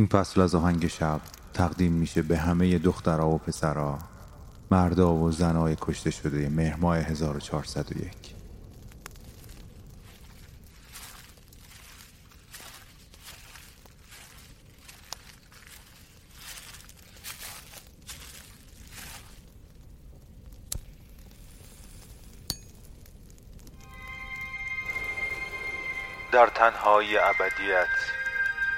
این فصل از آهنگ شب تقدیم میشه به همه دخترها و پسرها مردا و زنای کشته شده مهرماه 1401 در تنهای ابدیت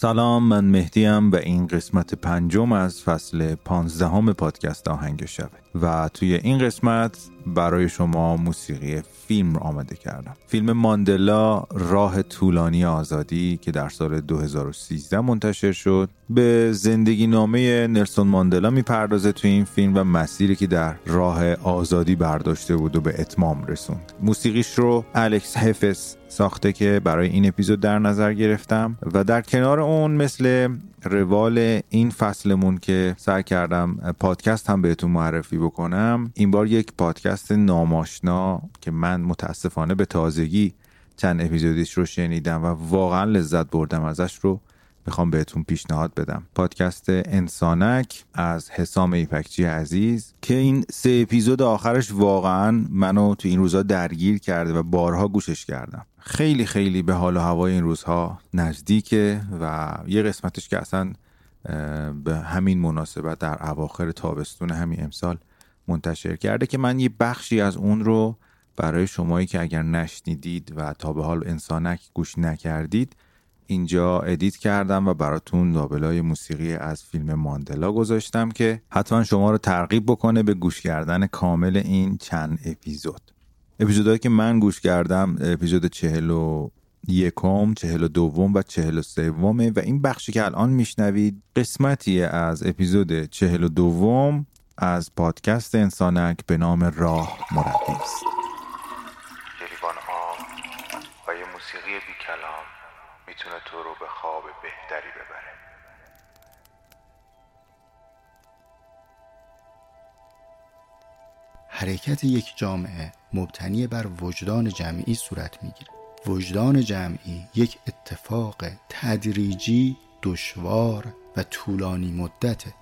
سلام من مهدیم و این قسمت پنجم از فصل پانزدهم پادکست آهنگ شبه. و توی این قسمت برای شما موسیقی فیلم رو آماده کردم. فیلم ماندلا راه طولانی آزادی که در سال 2013 منتشر شد به زندگی نامه نلسون ماندلا می‌پردازه توی این فیلم و مسیری که در راه آزادی برداشته بود و به اتمام رسوند. موسیقیش رو الکس هفس ساخته که برای این اپیزود در نظر گرفتم و در کنار اون مثل روال این فصلمون که سعی کردم پادکست هم بهتون معرفی بکنم این بار یک پادکست ناماشنا که من متاسفانه به تازگی چند اپیزودیش رو شنیدم و واقعا لذت بردم ازش رو می‌خوام بهتون پیشنهاد بدم. پادکست انسانک از حسام ایپکچی عزیز که این سه اپیزود آخرش واقعا منو تو این روزها درگیر کرده و بارها گوشش کردم. خیلی خیلی به حال و هوای این روزها نزدیکه و یه قسمتش که اصلا به همین مناسبت در اواخر تابستون همین امسال منتشر کرده که من یه بخشی از اون رو برای شمایی که اگر نشنیدید و تا به حال انسانک گوش نکردید اینجا ادیت کردم و براتون لابلای موسیقی از فیلم ماندلا گذاشتم که حتما شما رو ترغیب بکنه به گوش کردن کامل این چند اپیزود. اپیزودهایی که من گوش کردم اپیزود چهل و یکم، چهل و دوم و چهل و سومه و این بخشی که الان میشنوید قسمتی از اپیزود چهل و دوم از پادکست انسانک به نام راه مربی است. و یه موسیقی بی کلام می‌تونه تو رو به خواب بهتری ببره. حرکت یک جامعه مبتنی بر وجدان جمعی صورت می‌گیره وجدان جمعی یک اتفاق تدریجی دشوار و طولانی مدته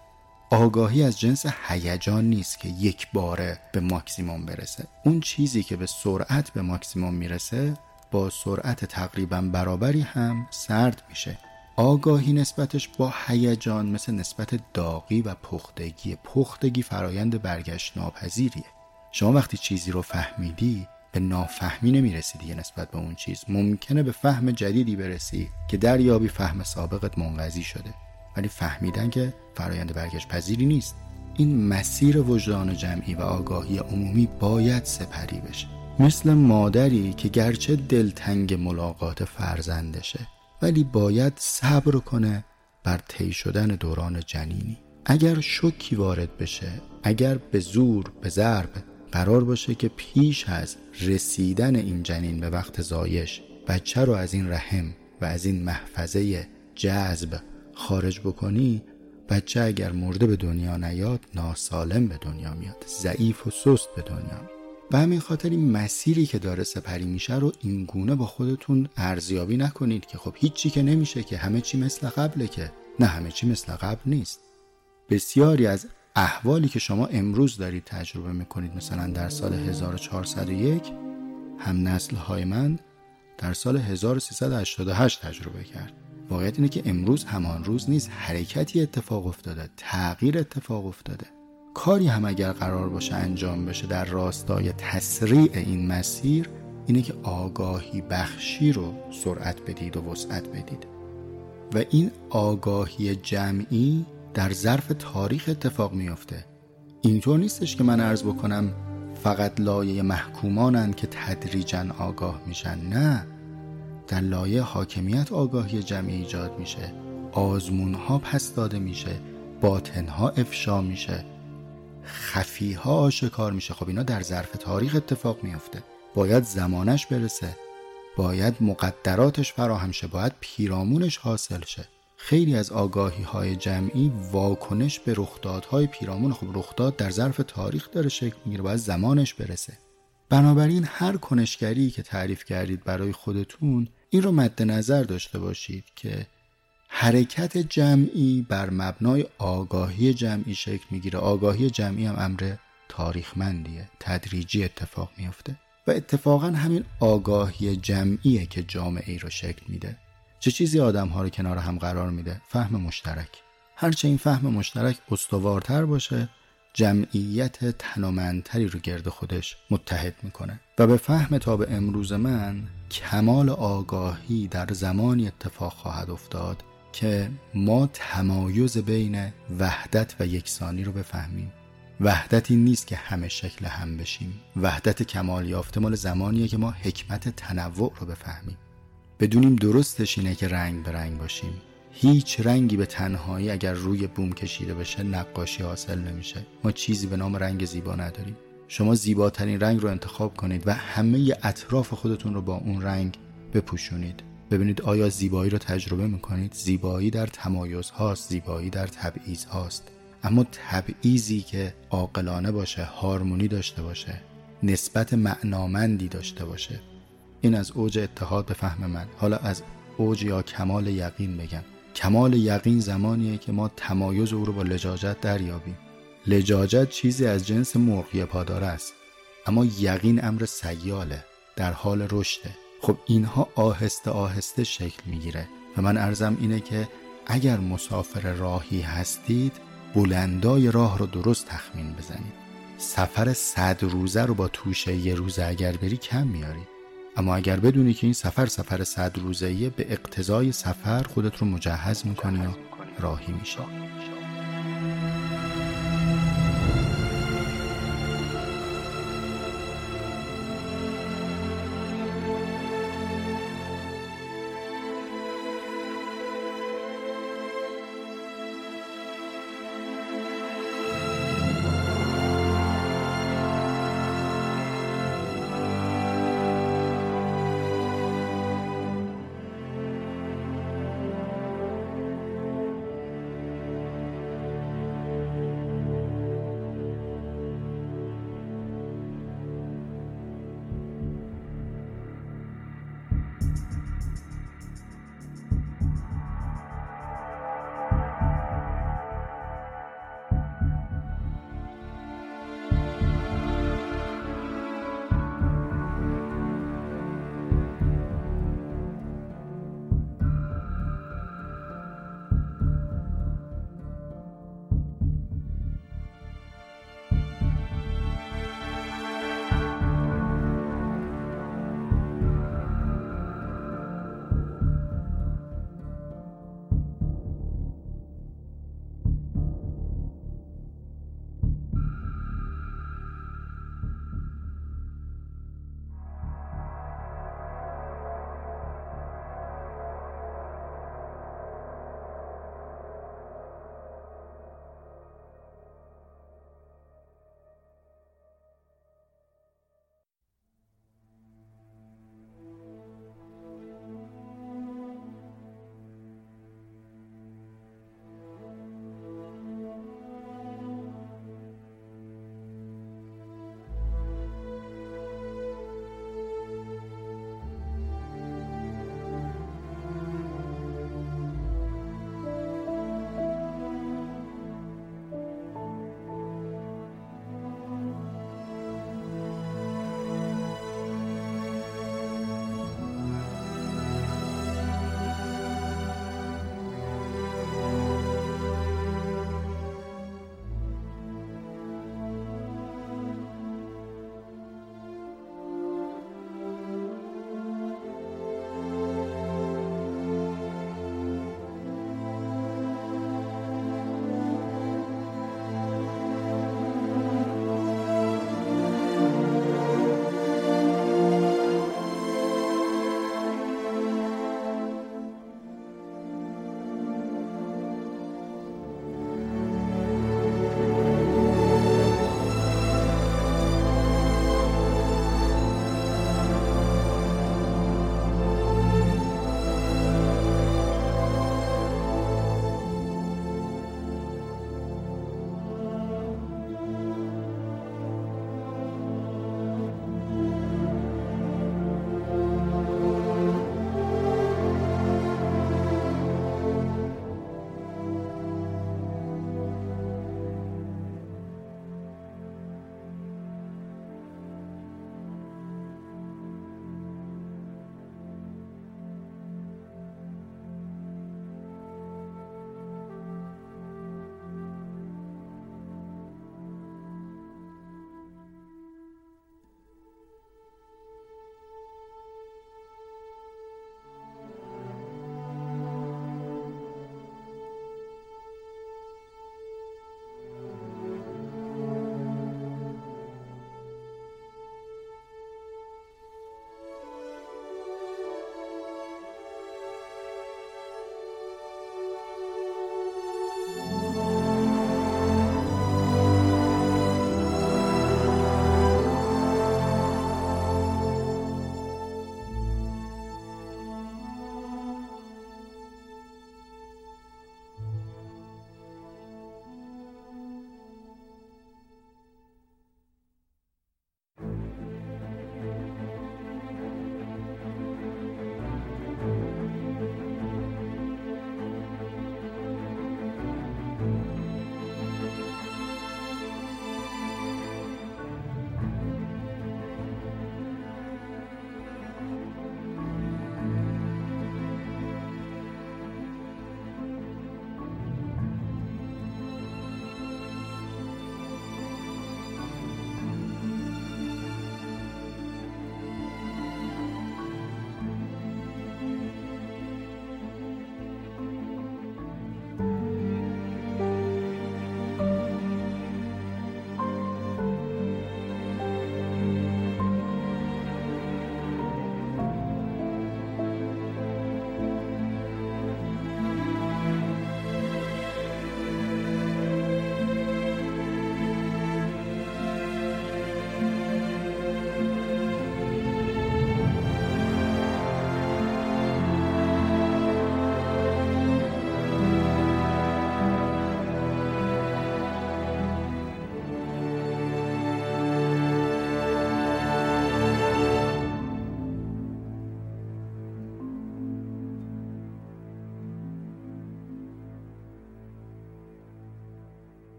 آگاهی از جنس هیجان نیست که یک باره به ماکسیموم برسه. اون چیزی که به سرعت به ماکسیموم می‌رسه با سرعت تقریبا برابری هم سرد میشه. آگاهی نسبتش با هیجان مثل نسبت داغی و پختگی. پختگی فرایند برگشت ناپذیریه. شما وقتی چیزی رو فهمیدی به نافهمی نمی‌رسی دیگه نسبت به اون چیز. ممکنه به فهم جدیدی برسی که دریابی فهم سابقت منقضی شده. ولی فهمیدن که فرایند برگشت پذیری نیست. این مسیر وجدان جمعی و آگاهی عمومی باید سپری بشه. مثل مادری که گرچه دلتنگ ملاقات فرزندشه ولی باید صبر کنه بر طی شدن دوران جنینی. اگر شکی وارد بشه اگر به زور به ضرب قرار باشه که پیش از رسیدن این جنین به وقت زایش بچه رو از این رحم و از این محفظه جذب خارج بکنی بچه اگر مرده به دنیا نیاد ناسالم به دنیا میاد ضعیف و سست به دنیا میاد. به همین خاطر این مسیری که داره سپری میشه رو این گونه با خودتون ارزیابی نکنید که خب هیچی که نمیشه که همه چی مثل قبله که نه همه چی مثل قبل نیست. بسیاری از احوالی که شما امروز دارید تجربه می‌کنید مثلا در سال 1401 هم نسل های من در سال 1388 تجربه کرد. واقعیت اینه که امروز همان روز نیست حرکتی اتفاق افتاده تغییر اتفاق افتاده. کاری هم اگر قرار باشه انجام بشه در راستای تسریع این مسیر اینه که آگاهی بخشی رو سرعت بدید و وسعت بدید. و این آگاهی جمعی در ظرف تاریخ اتفاق میافته. اینطور نیستش که من عرض بکنم فقط لایه محکومانند که تدریجا آگاه میشن. نه در لایه حاکمیت آگاهی جمعی ایجاد میشه. آزمون ها پس داده میشه. باطنها افشا میشه. خفیها آشکار میشه. خب اینا در ظرف تاریخ اتفاق میافته. باید زمانش برسه. باید مقدراتش فراهم شه. باید پیرامونش حاصل شه. خیلی از آگاهی های جمعی واکنش به رخدادهای پیرامون خب رخداد در ظرف تاریخ داره شکل می‌گیره باید زمانش برسه. بنابراین هر کنشگری که تعریف کردید برای خودتون این رو مد نظر داشته باشید که حرکت جمعی بر مبنای آگاهی جمعی شکل می‌گیره. آگاهی جمعی هم امر تاریخمندیه تدریجی اتفاق میفته و اتفاقا همین آگاهی جمعیه که جامعه ای رو شکل میده. چه چیزی آدم ها رو کنار هم قرار میده؟ فهم مشترک. هرچه این فهم مشترک استوارتر باشه جمعیت تنومندتری رو گرد خودش متحد می‌کنه. و به فهم تا به امروز من کمال آگاهی در زمانی اتفاق خواهد افتاد که ما تمایز بین وحدت و یکسانی رو بفهمیم. وحدت این نیست که همه شکل هم بشیم. وحدت کمال یافته مال زمانیه که ما حکمت تنوع رو بفهمیم. بدونیم درستش اینه که رنگ به رنگ باشیم. هیچ رنگی به تنهایی اگر روی بوم کشیده بشه نقاشی حاصل نمیشه. ما چیزی به نام رنگ زیبا نداریم. شما زیباترین رنگ رو انتخاب کنید و همه اطراف خودتون رو با اون رنگ بپوشونید. ببینید آیا زیبایی رو تجربه می‌کنید؟ زیبایی در تمایز هاست زیبایی در تبعیض هاست. اما تبعیضی که عاقلانه باشه هارمونی داشته باشه نسبت معنامندی داشته باشه. این از اوج اتحاد به فهم من. حالا از اوج یا کمال یقین بگم. کمال یقین زمانیه که ما تمایز او رو با لجاجت دریابیم. لجاجت چیزی از جنس مرغی پاداره است. اما یقین امر سیاله در حال رشده. خب اینها آهسته آهسته شکل می‌گیره و من ارزم اینه که اگر مسافر راهی هستید بلندای راه رو درست تخمین بزنید. سفر صد روزه رو با توشه یه روزه اگر بری کم میاری اما اگر بدونی که این سفر سفر صد روزهیه به اقتضای سفر خودت رو مجهز می‌کنی و راهی میشه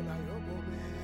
el aeropuerto.